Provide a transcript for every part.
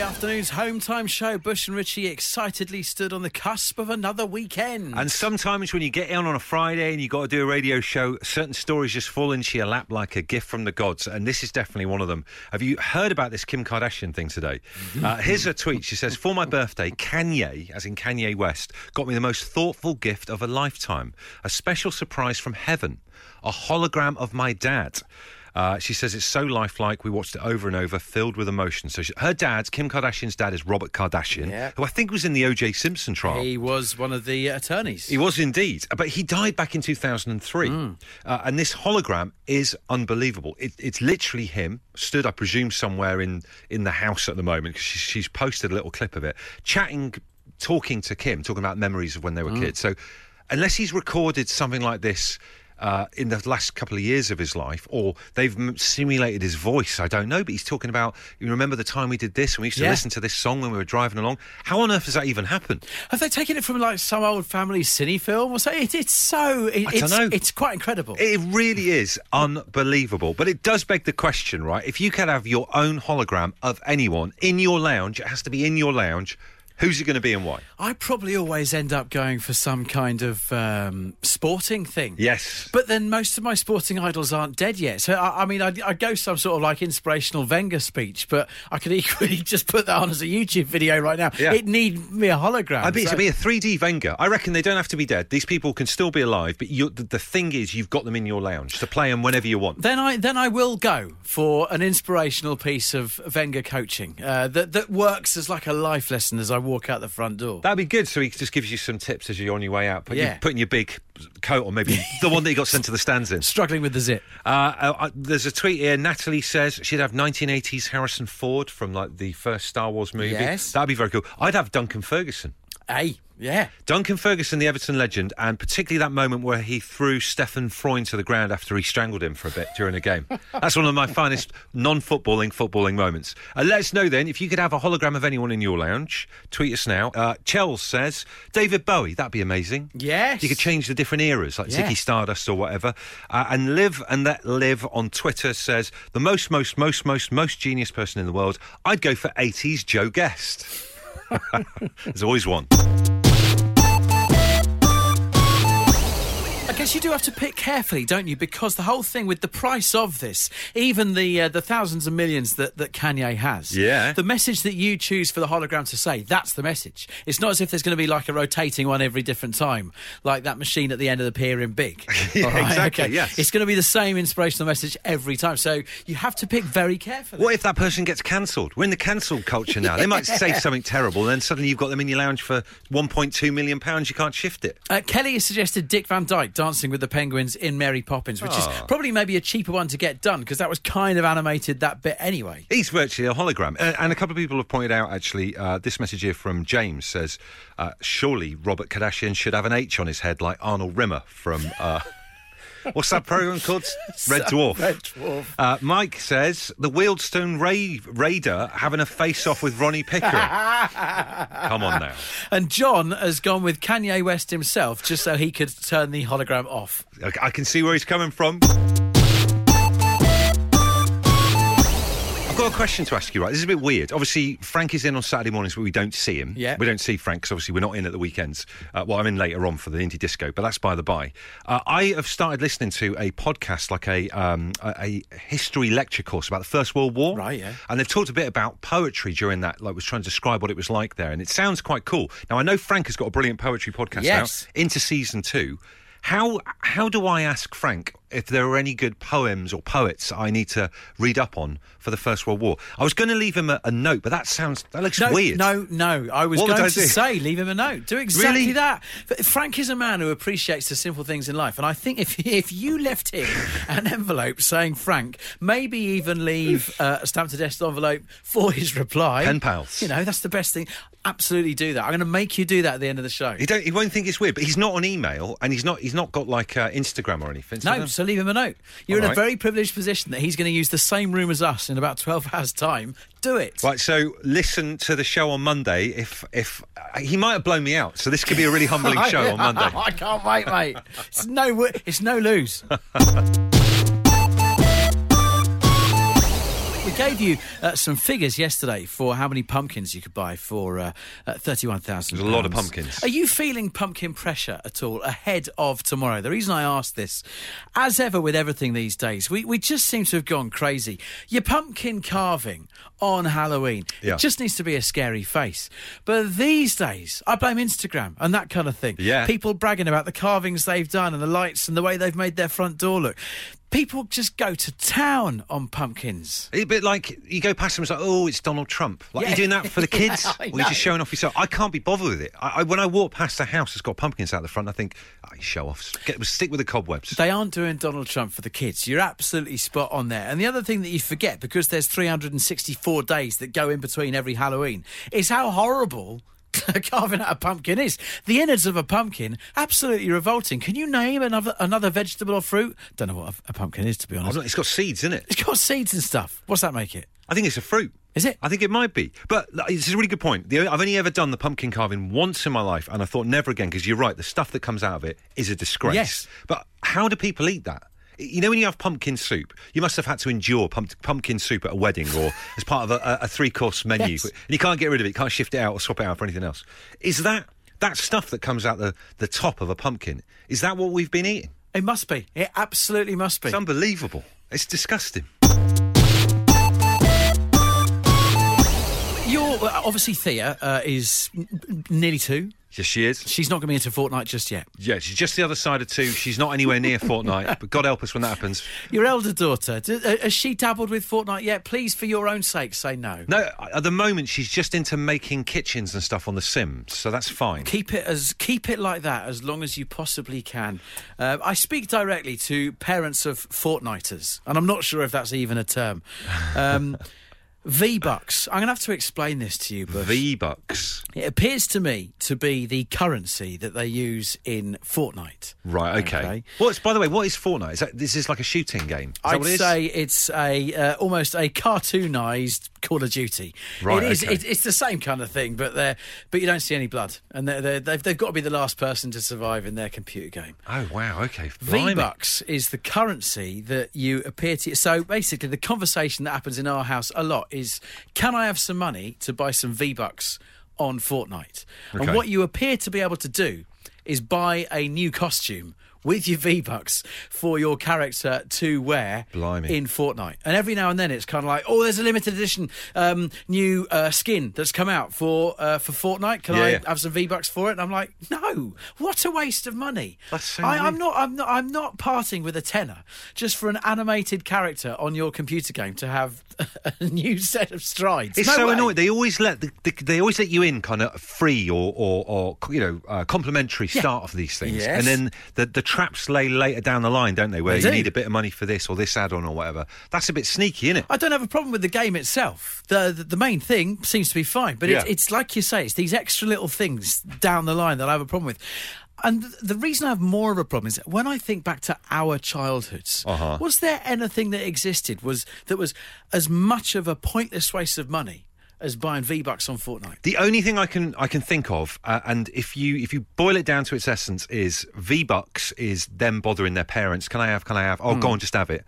Saturday afternoon's home time show. Bush and Richie excitedly stood on the cusp of another weekend. And sometimes when you get in on a Friday and you've got to do a radio show, certain stories just fall into your lap like a gift from the gods. And this is definitely one of them. Have you heard about this Kim Kardashian thing today? Uh, here's a tweet. She says, For my birthday, Kanye, as in Kanye West, got me the most thoughtful gift of a lifetime a special surprise from heaven, a hologram of my dad. Uh, she says it's so lifelike. We watched it over and over, filled with emotion. So she, her dad, Kim Kardashian's dad, is Robert Kardashian, Yeah. who I think was in the O.J. Simpson trial. he was one of the attorneys. He was indeed, but he died back in 2003. Hmm. Uh, and this hologram is unbelievable. It, it's literally him, stood, I presume, somewhere in, in the house at the moment, because she, she's posted a little clip of it, chatting, talking to Kim, talking about memories of when they were Hmm. kids. So, unless he's recorded something like this. Uh, in the last couple of years of his life, or they've simulated his voice, I don't know. But he's talking about, you remember the time we did this, and we used to Yeah. listen to this song when we were driving along. How on earth has that even happened? Have they taken it from like some old family cine film or so? It, it's so. It, I it's, dunno. it's quite incredible. It really is unbelievable. But it does beg the question, right? If you could have your own hologram of anyone in your lounge, it has to be in your lounge. Who's it going to be and why? I probably always end up going for some kind of um, sporting thing. Yes. But then most of my sporting idols aren't dead yet. So, I, I mean, I'd, I'd go some sort of like inspirational Wenger speech, but I could equally just put that on as a YouTube video right now. Yeah. It need me a hologram. I mean, so- to be a 3D Wenger, I reckon they don't have to be dead. These people can still be alive, but you, the, the thing is, you've got them in your lounge to play them whenever you want. then I then I will go for an inspirational piece of Wenger coaching uh, that that works as like a life lesson as I walk out the front door. That'd be good. So he just gives you some tips as you're on your way out. Put Yeah. putting your big coat on, maybe the one that you got sent to the stands in. Struggling with the zip. Uh, uh, uh, there's a tweet here. Natalie says she'd have 1980s Harrison Ford from like the first Star Wars movie. Yes. That'd be very cool. I'd have Duncan Ferguson. Hey, yeah. Duncan Ferguson, the Everton legend, and particularly that moment where he threw Steffen Freund to the ground after he strangled him for a bit during a game. That's one of my finest non-footballing footballing moments. Uh, let us know then if you could have a hologram of anyone in your lounge. Tweet us now. Uh, Chels says David Bowie. That'd be amazing. Yes. You could change the different eras, like Yeah. Ziggy Stardust or whatever. Uh, and Live and Let Live on Twitter says the most, most, most, most, most genius person in the world. I'd go for 80s Joe Guest. There's always one. Guess you do have to pick carefully, don't you? Because the whole thing with the price of this, even the uh, the thousands and millions that, that Kanye has, Yeah. the message that you choose for the hologram to say, that's the message. It's not as if there's going to be like a rotating one every different time, like that machine at the end of the pier in Big. Yeah, right, exactly, okay? yes. It's going to be the same inspirational message every time. So you have to pick very carefully. What if that person gets cancelled? We're in the cancelled culture now. They might say something terrible, and then suddenly you've got them in your lounge for 1.2 million pounds. You can't shift it. Uh, Kelly has suggested Dick Van Dyke dancing with the penguins in Mary Poppins, which is Oh. probably maybe a cheaper one to get done because that was kind of animated that bit anyway. He's virtually a hologram. Uh, and a couple of people have pointed out, actually, uh, this message here from James says, uh, surely Robert Kardashian should have an H on his head like Arnold Rimmer from. What's that program called? Red Dwarf. Red Dwarf. Uh, Mike says the Wealdstone Ra- Raider having a face-off with Ronnie Pickering. Come on now. And John has gone with Kanye West himself just so he could turn the hologram off. I I can see where he's coming from. Got a question to ask you, right? This is a bit weird. Obviously, Frank is in on Saturday mornings, but we don't see him. Yeah. We don't see Frank because obviously we're not in at the weekends. Uh, well, I'm in later on for the indie disco, but that's by the by. Uh, I have started listening to a podcast, like a, um, a a history lecture course about the First World War. Right, yeah. And they've talked a bit about poetry during that, like was trying to describe what it was like there, and it sounds quite cool. Now I know Frank has got a brilliant poetry podcast Yes. now into season two. How how do I ask Frank if there are any good poems or poets I need to read up on for the First World War? I was going to leave him a, a note, but that sounds that looks No, weird. no, no. I was What going I to do? say, leave him a note. Do exactly Really? that. But Frank is a man who appreciates the simple things in life, and I think if if you left him an envelope saying Frank, maybe even leave uh, a stamped addressed envelope for his reply. Pen pals. You know, that's the best thing. Absolutely do that. I'm going to make you do that at the end of the show. He don't. He won't think it's weird, but he's not on email, and he's not. He's not got like uh, Instagram or anything. so No, so leave him a note. You're All in a very privileged position that he's going to use the same room as us in about 12 hours' time. Do it. Right, so listen to the show on Monday. If if uh, he might have blown me out, so this could be a really humbling show on Monday. I can't wait, mate. It's no. It's no lose. We gave you uh, some figures yesterday for how many pumpkins you could buy for uh, uh, thirty-one thousand. There's a lot of pumpkins. Are you feeling pumpkin pressure at all ahead of tomorrow? The reason I ask this, as ever with everything these days, we, we just seem to have gone crazy. Your pumpkin carving on Halloween, Yeah. it just needs to be a scary face. But these days, I blame Instagram and that kind of thing. Yeah. People bragging about the carvings they've done and the lights and the way they've made their front door look. People just go to town on pumpkins. A bit like you go past them, it's like, oh, it's Donald Trump. Like Yeah. you're doing that for the kids, I or you're just showing off yourself. I can't be bothered with it. I, I, when I walk past a house that's got pumpkins out the front, I think, oh, show offs. Get stick with the cobwebs. They aren't doing Donald Trump for the kids. You're absolutely spot on there. And the other thing that you forget, because there's 364 days that go in between every Halloween, is how horrible carving out a pumpkin is. The innards of a pumpkin, absolutely revolting. Can you name another another vegetable or fruit? Don't know what a, pumpkin is, to be honest. It's got seeds in it. It's got seeds and stuff. What's that make it? I think it's a fruit. Is it? I think it might be. But like, it's a really good point. The, I've only ever done the pumpkin carving once in my life, and I thought never again, because you're right, the stuff that comes out of it is a disgrace. Yes. But how do people eat that? You know, when you have pumpkin soup, you must have had to endure pump, pumpkin soup at a wedding or as part of a, a, three course menu. Yes. And you can't get rid of it, you can't shift it out or swap it out for anything else. Is that that stuff that comes out the, the top of a pumpkin? Is that what we've been eating? It must be. It absolutely must be. It's unbelievable. It's disgusting. You're well, obviously Thea uh, is n- nearly two. Yes, she is. She's not going to be into Fortnite just yet. Yeah, she's just the other side of two. She's not anywhere near Fortnite, but God help us when that happens. Your elder daughter, d- uh, has she dabbled with Fortnite yet? Please, for your own sake, say no. No, at the moment she's just into making kitchens and stuff on The Sims, so that's fine. Keep it as keep it like that as long as you possibly can. Uh, I speak directly to parents of Fortniters, and I'm not sure if that's even a term. Um, V Bucks. I'm going to have to explain this to you, but V Bucks. it appears to me to be the currency that they use in Fortnite. Right, okay. Okay. What's by the way, what is Fortnite? Is that this is like a shooting game? Is I'd it say it's a uh, almost a cartoonised Call of Duty. Right, it is. okay. It, it's the same kind of thing, but they're but you don't see any blood, and they're, they're, they've they've got to be the last person to survive in their computer game. Oh wow, okay. V. Bucks is the currency that you appear to. So basically, the conversation that happens in our house a lot is, "Can I have some money to buy some V Bucks on Fortnite?" Okay. And what you appear to be able to do is buy a new costume with your V Bucks for your character to wear Blimey. in Fortnite. And every now and then, it's kind of like, "Oh, there's a limited edition um, new uh, skin that's come out for uh, for Fortnite. Can Yeah, I yeah. have some V Bucks for it?" And I'm like, "No, what a waste of money." So I, I'm not. I'm not. I'm not parting with a tenner just for an animated character on your computer game to have a new set of strides. It's No so way. annoying. They always let the, the, they always let you in kind of free or or, or you know uh, complimentary start of these things, Yes. and then the the traps lay later down the line, don't they? Where They you do. need a bit of money for this or this add-on or whatever. That's a bit sneaky, isn't it? I don't have a problem with the game itself. The the, the main thing seems to be fine, but it's, Yeah. it's like you say, it's these extra little things down the line that I have a problem with. And the reason I have more of a problem is when I think back to our childhoods, Uh-huh. was there anything that existed was that was as much of a pointless waste of money as buying V Bucks on Fortnite? The only thing I can I can think of, uh, and if you if you boil it down to its essence, is V Bucks is them bothering their parents. Can I have? Can I have? Oh, Hmm. go on, just have it.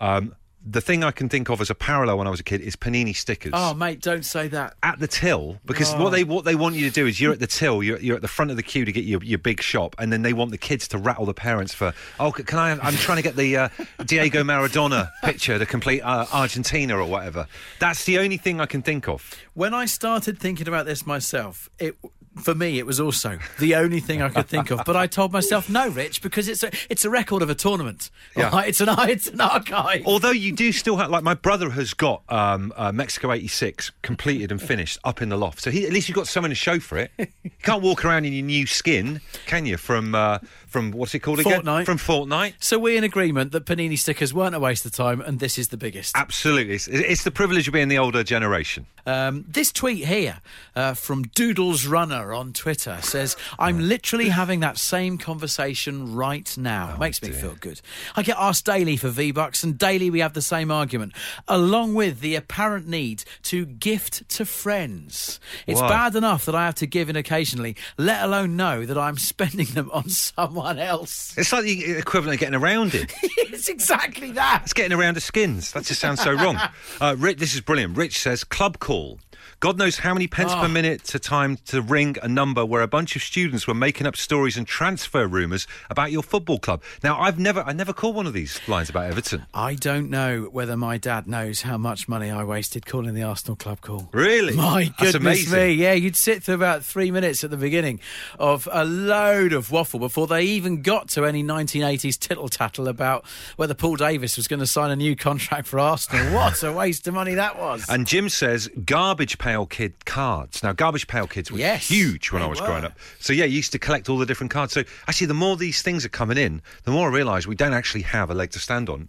Um, the thing I can think of as a parallel when I was a kid is panini stickers. Oh, mate, don't say that. at the till because Oh. what they what they want you to do is you're at the till you're, you're at the front of the queue to get your, your big shop and then they want the kids to rattle the parents for oh can I I'm trying to get the uh, Diego Maradona picture to complete uh, Argentina or whatever that's the only thing I can think of When I started thinking about this myself, it for me it was also the only thing I could think of. But I told myself, no, Rich, because it's a it's a record of a tournament. Yeah. Right? It's an it's an archive. although you do still have like my brother has got um, uh, Mexico 86 completed and finished up in the loft so he, at least you've got someone to show for it you can't walk around in your new skin can you from uh, from what's it called again Fortnite. from Fortnite So we're in agreement that panini stickers weren't a waste of time, and this is the biggest. Absolutely. It's, it's the privilege of being the older generation. Um, this tweet here uh, from Doodles Runner on Twitter says, "I'm literally having that same conversation right now. Makes me feel good. I get asked daily for V Bucks, and daily we have the same argument, along with the apparent need to gift to friends. It's bad enough that I have to give in occasionally, let alone know that I'm spending them on someone." Someone else. It's like the equivalent of getting around it. it's exactly that. It's getting around the skins. That just sounds so wrong. Uh, Rich, this is brilliant. Rich says club call. God knows how many pence Oh. per ah. minute to time to ring a number where a bunch of students were making up stories and transfer rumours about your football club. Now, I've never, I never called one of these lines about Everton. I don't know whether my dad knows how much money I wasted calling the Arsenal club call. Really? My That's goodness amazing. me. Yeah, you'd sit through about three minutes at the beginning of a load of waffle before they even got to any 1980s tittle tattle about whether Paul Davis was going to sign a new contract for Arsenal. what a waste of money that was. And Jim says garbage pail kid cards. Now, garbage pail kids were Yes, huge when I was were. growing up. So yeah, you used to collect all the different cards. So actually, the more these things are coming in, the more I realise we don't actually have a leg to stand on.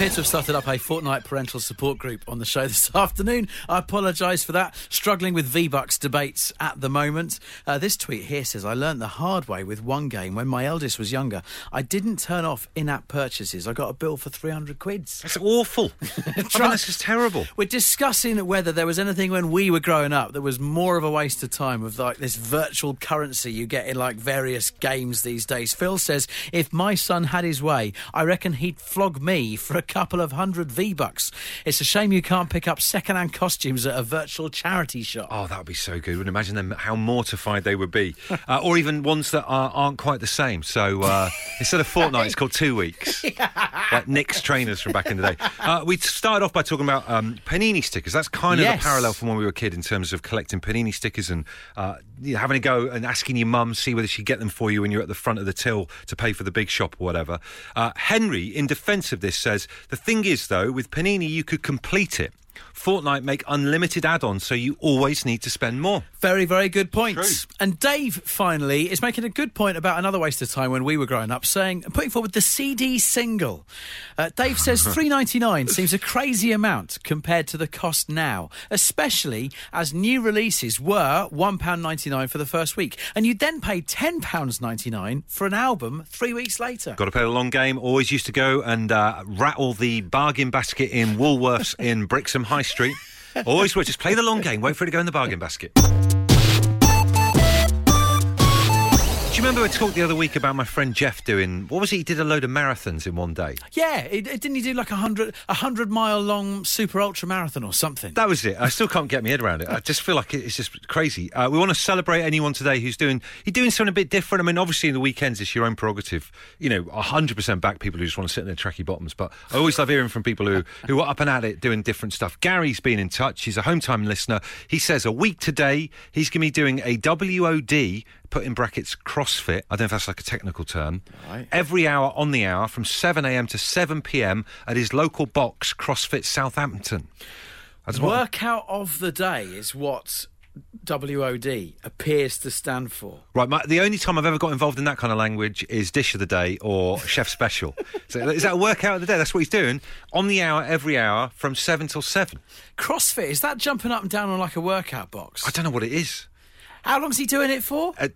Appear to have started up a Fortnite parental support group on the show this afternoon. I apologise for that. Struggling with V-Bucks debates at the moment. Uh, this tweet here says, I learnt the hard way with one game when my eldest was younger. I didn't turn off in-app purchases. I got a bill for 300 quids. That's awful. I Try- that's just terrible. We're discussing whether there was anything when we were growing up that was more of a waste of time with like this virtual currency you get in like various games these days. Phil says if my son had his way, I reckon he'd flog me for a couple of hundred V bucks. It's a shame you can't pick up second-hand costumes at a virtual charity shop. Oh, that would be so good. Would imagine them how mortified they would be, uh, or even ones that are, aren't quite the same. So uh, instead of Fortnite, it's called two weeks. like Nick's trainers from back in the day. Uh, we started off by talking about um, panini stickers. That's kind of Yes. a parallel from when we were a kid in terms of collecting panini stickers and uh, you know, having a go and asking your mum see whether she'd get them for you when you're at the front of the till to pay for the big shop or whatever. Uh, Henry, in defence of this, says the thing is though with panini you could complete it. Fortnite make unlimited add-ons, so you always need to spend more. Very, very good points. True. And Dave finally is making a good point about another waste of time when we were growing up, saying putting forward the CD single. Uh, Dave says three ninety nine seems a crazy amount compared to the cost now, especially as new releases were one pound ninety nine for the first week, and you'd then pay ten pounds ninety nine for an album three weeks later. Got to play the long game. Always used to go and uh, rattle the bargain basket in Woolworths in Brixham High Street. Always just play the long game. Wait for it to go in the bargain basket. You remember we talked the other week about my friend Jeff doing what was it? He did a load of marathons in one day. Yeah, it, it- didn't he do like a hundred a hundred mile long super ultra marathon or something? That was it. I still can't get my head around it. I just feel like it's just crazy. Uh, we want to celebrate anyone today who's doing you're doing something a bit different. I mean, obviously in the weekends it's your own prerogative. You know, hundred percent back people who just want to sit in their tracky bottoms. But I always love hearing from people who who are up and at it doing different stuff. Gary's been in touch. He's a home time listener. He says a week today he's going to be doing a WOD. Put in brackets CrossFit. I don't know if that's like a technical term. Right. Every hour on the hour from 7 a.m. to 7 p.m. at his local box, CrossFit Southampton. That's what- Workout of the day is what WOD appears to stand for. Right, my, the only time I've ever got involved in that kind of language is dish of the day or chef special. so is that a workout of the day? That's what he's doing on the hour, every hour, from seven till seven. CrossFit, is that jumping up and down on like a workout box? I don't know what it is. How long's he doing it for? Uh,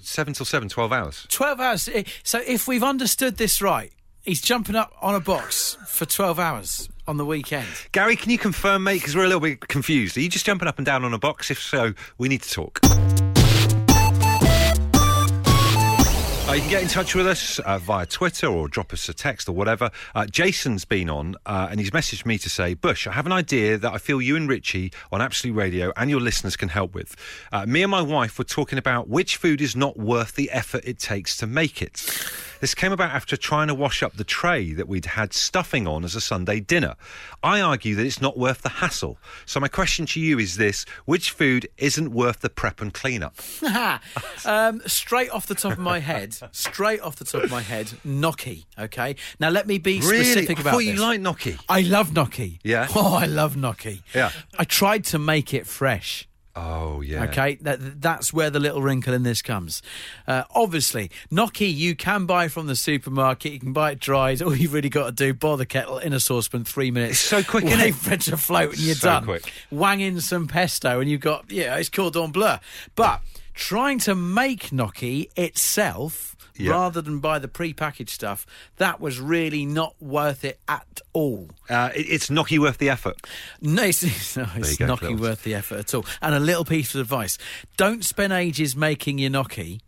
seven till seven, 12 hours. 12 hours. Eh, So if we've understood this right, he's jumping up on a box for 12 hours on the weekend. Gary, can you confirm, mate? Because we're a little bit confused. Are you just jumping up and down on a box? If so, we need to talk. Uh, you can get in touch with us uh, via Twitter or drop us a text or whatever. Uh, Jason's been on uh, and he's messaged me to say, Bush, I have an idea that I feel you and Richie on Absolute Radio and your listeners can help with. Uh, me and my wife were talking about which food is not worth the effort it takes to make it. This came about after trying to wash up the tray that we'd had stuffing on as a Sunday dinner. I argue that it's not worth the hassle. So my question to you is this which food isn't worth the prep and clean up? um, straight off the top of my head, straight off the top of my head, gnocchi. Okay. Now let me be specific I about this. you like gnocchi. I love gnocchi. Yeah? Oh, I love gnocchi. Yeah. I tried to make it fresh. Oh, yeah. Okay, that, that's where the little wrinkle in this comes. Uh, obviously, gnocchi you can buy from the supermarket. You can buy it dried. All you've really got to do, boil the kettle in a saucepan, three minutes. It's so quick, for it to float, and you're So done. quick. Wang in some pesto, and you've got yeah, it's called cordon bleu. But trying to make gnocchi itself. Yeah. rather than buy the pre-packaged stuff, that was really not worth it at all. Uh, it, it's gnocchi worth the effort. No, it's, it's, no, it's go, not Phil. worth the effort at all. And a little piece of advice: don't spend ages making your gnocchi.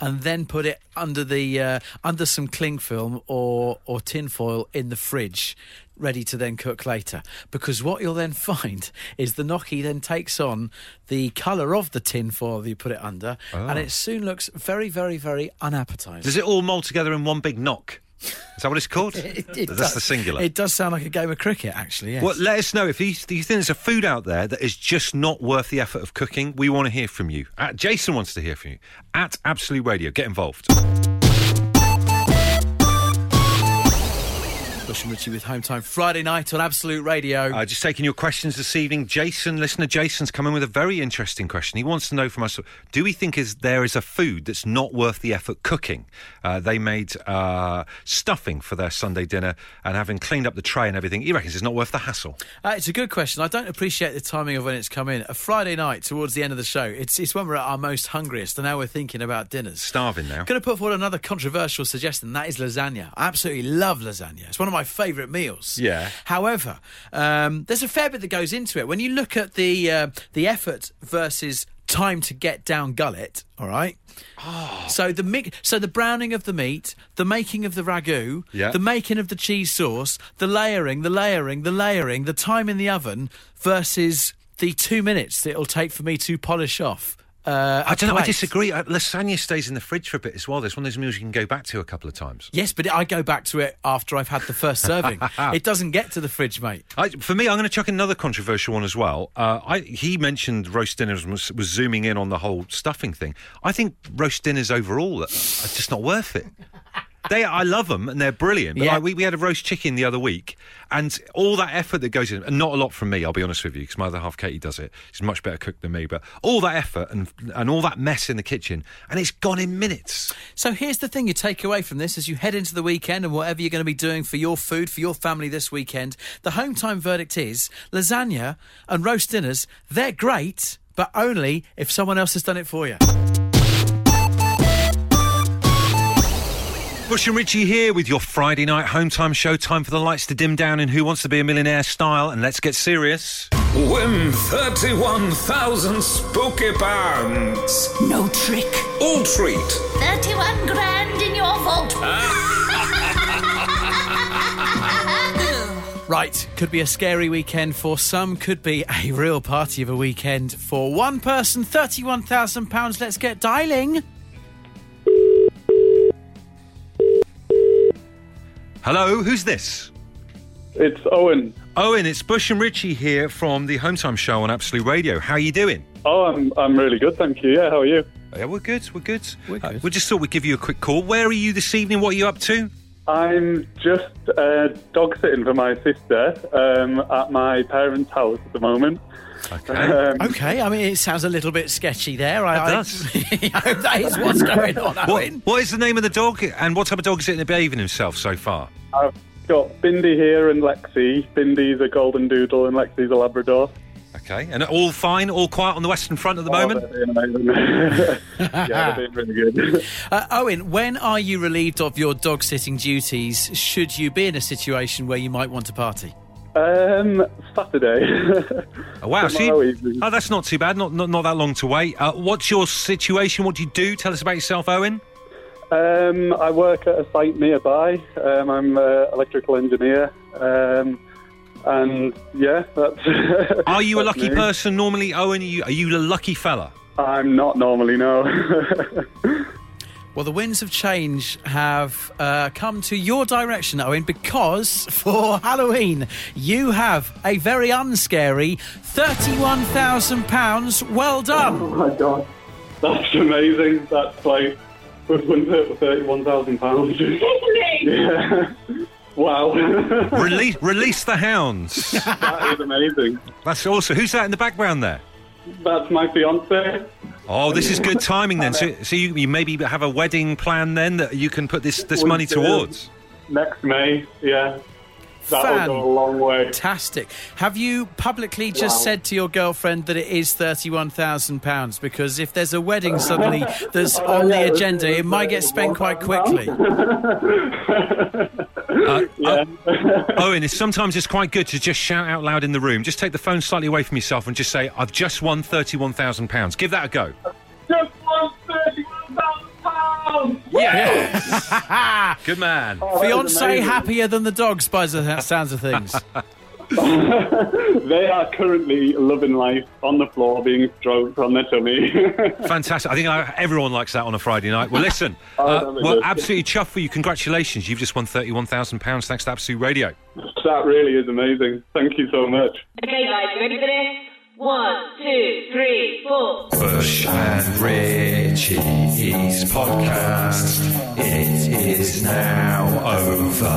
And then put it under the uh, under some cling film or or tin foil in the fridge, ready to then cook later. Because what you'll then find is the gnocchi then takes on the colour of the tin foil that you put it under, and it soon looks very, very, very unappetising. Does it all mould together in one big knock? Is that what it's called? It- it That's does- the singular. It does sound like a game of cricket, actually. Yes. Well, let us know if you, if you think there's a food out there that is just not worth the effort of cooking. We want to hear from you. Uh, Jason wants to hear from you at Absolute Radio. Get involved. Bush and Richie with Home Time Friday night on Absolute Radio. Uh, just taking your questions this evening. Jason, listener Jason's come in with a very interesting question. He wants to know from us: Do we think is there is a food that's not worth the effort cooking? Uh, they made uh, stuffing for their Sunday dinner, and having cleaned up the tray and everything, he reckons it's not worth the hassle. Uh, it's a good question. I don't appreciate the timing of when it's come in. A Friday night towards the end of the show. It's it's when we're at our most hungriest, and now we're thinking about dinners. Starving now. Going to put forward another controversial suggestion. That is lasagna. I absolutely love lasagna. It's one of my favourite meals. Yeah. However, um, there's a fair bit that goes into it. When you look at the uh, the effort versus time to get down gullet, all right. Oh. So the mix, so the browning of the meat, the making of the ragu, Yeah. the making of the cheese sauce, the layering, the layering, the layering, the time in the oven versus the two minutes that it'll take for me to polish off. Uh, I don't know. I disagree. Uh, lasagna stays in the fridge for a bit as well. There's one of those meals you can go back to a couple of times. Yes, but I go back to it after I've had the first serving. it doesn't get to the fridge, mate. I, for me, I'm going to chuck another controversial one as well. Uh, I, he mentioned roast dinners was, was zooming in on the whole stuffing thing. I think roast dinners overall are just not worth it. They, I love them and they're brilliant. But Yeah. like, we, we had a roast chicken the other week, and all that effort that goes in, and not a lot from me, I'll be honest with you, because my other half, Katie, does it. She's a much better cook than me. But all that effort and and all that mess in the kitchen, and it's gone in minutes. So here's the thing you take away from this as you head into the weekend and whatever you're going to be doing for your food, for your family this weekend. The home time verdict is lasagna and roast dinners, they're great, but only if someone else has done it for you. Bush and Richie here with your Friday night home time show. Time for the lights to dim down in Who Wants to Be a Millionaire style, and let's get serious. Win 31,000 spooky pounds. No trick. All treat. 31 grand in your vault. Right, could be a scary weekend for some, could be a real party of a weekend for one person. £31,000. Let's get dialing. Hello, who's this? It's Owen. Owen, it's Bush and Richie here from the Home Time Show on Absolute Radio. How are you doing? Oh, I'm I'm really good, thank you. Yeah, how are you? Yeah, we're good. We're good. We're Uh, we just thought we'd give you a quick call. Where are you this evening? What are you up to? I'm just uh, dog sitting for my sister um, at my parents' house at the moment. Okay. Um, Okay, I mean, it sounds a little bit sketchy there. I, It I- does. I hope that is what's going on, what, Owen. what is the name of the dog, and what type of dog is it behaving himself so far? I've got Bindi here and Lexi. Bindi's a golden doodle and Lexi's a Labrador. Okay, and all fine, all quiet on the Western Front at the Oh, moment. amazing. yeah, they're really good. Uh, Owen, when are you relieved of your dog sitting duties should you be in a situation where you might want to party? Um, Saturday. Oh, wow, so you- oh, that's not too bad. Not not, not that long to wait. Uh, what's your situation? What do you do? Tell us about yourself, Owen. Um, I work at a site nearby. Um, I'm an electrical engineer. Um, and yeah, that's. Are you a lucky me. person normally, Owen? Are you, are you a lucky fella? I'm not normally, no. Well, the winds of change have uh, come to your direction, Owen, because for Halloween you have a very unscary £31,000. Well done. oh my god. That's amazing. That's like equivalent to £31,000. yeah. Wow. Release, release the hounds. that is amazing. That's awesome. Who's that in the background there? That's my fiance. Oh, this is good timing then. So, so you, you maybe have a wedding plan then that you can put this, this We money do. towards. Next May, yeah. That'll go a long way. Fantastic. Have you publicly just Wow. said to your girlfriend that it is thirty-one thousand pounds? Because if there's a wedding suddenly that's Oh, on yeah, the it's- agenda, it it's, might uh, get spent quite quickly. Uh, Yeah. Owen, it's, sometimes it's quite good to just shout out loud in the room. Just take the phone slightly away from yourself and just say, "I've just won thirty-one thousand pounds." Give that a go. £31,000! Yeah. Good man. Oh, Fiance happier than the dogs by the sounds of things. They are currently loving life on the floor, being stroked on their tummy. Fantastic. I think uh, everyone likes that on a Friday night. Well, listen, Oh, uh, that'd well, good. absolutely chuffed for you. Congratulations. You've just won £31,000 thanks to Absolute Radio. that really is amazing. Thank you so much. Okay, guys, ready for this? One, two, three, four. Bush and Richie's podcast. It is now over.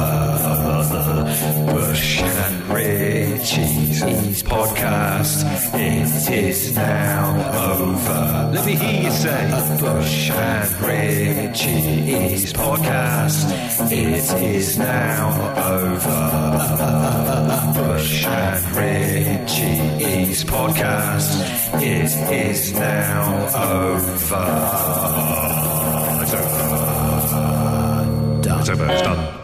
Bush and Richie's podcast. It is now over. Let me hear you say. Bush and Richie's podcast. It is now over. Bush and Richie's podcast. It is now over. It's over. It's done.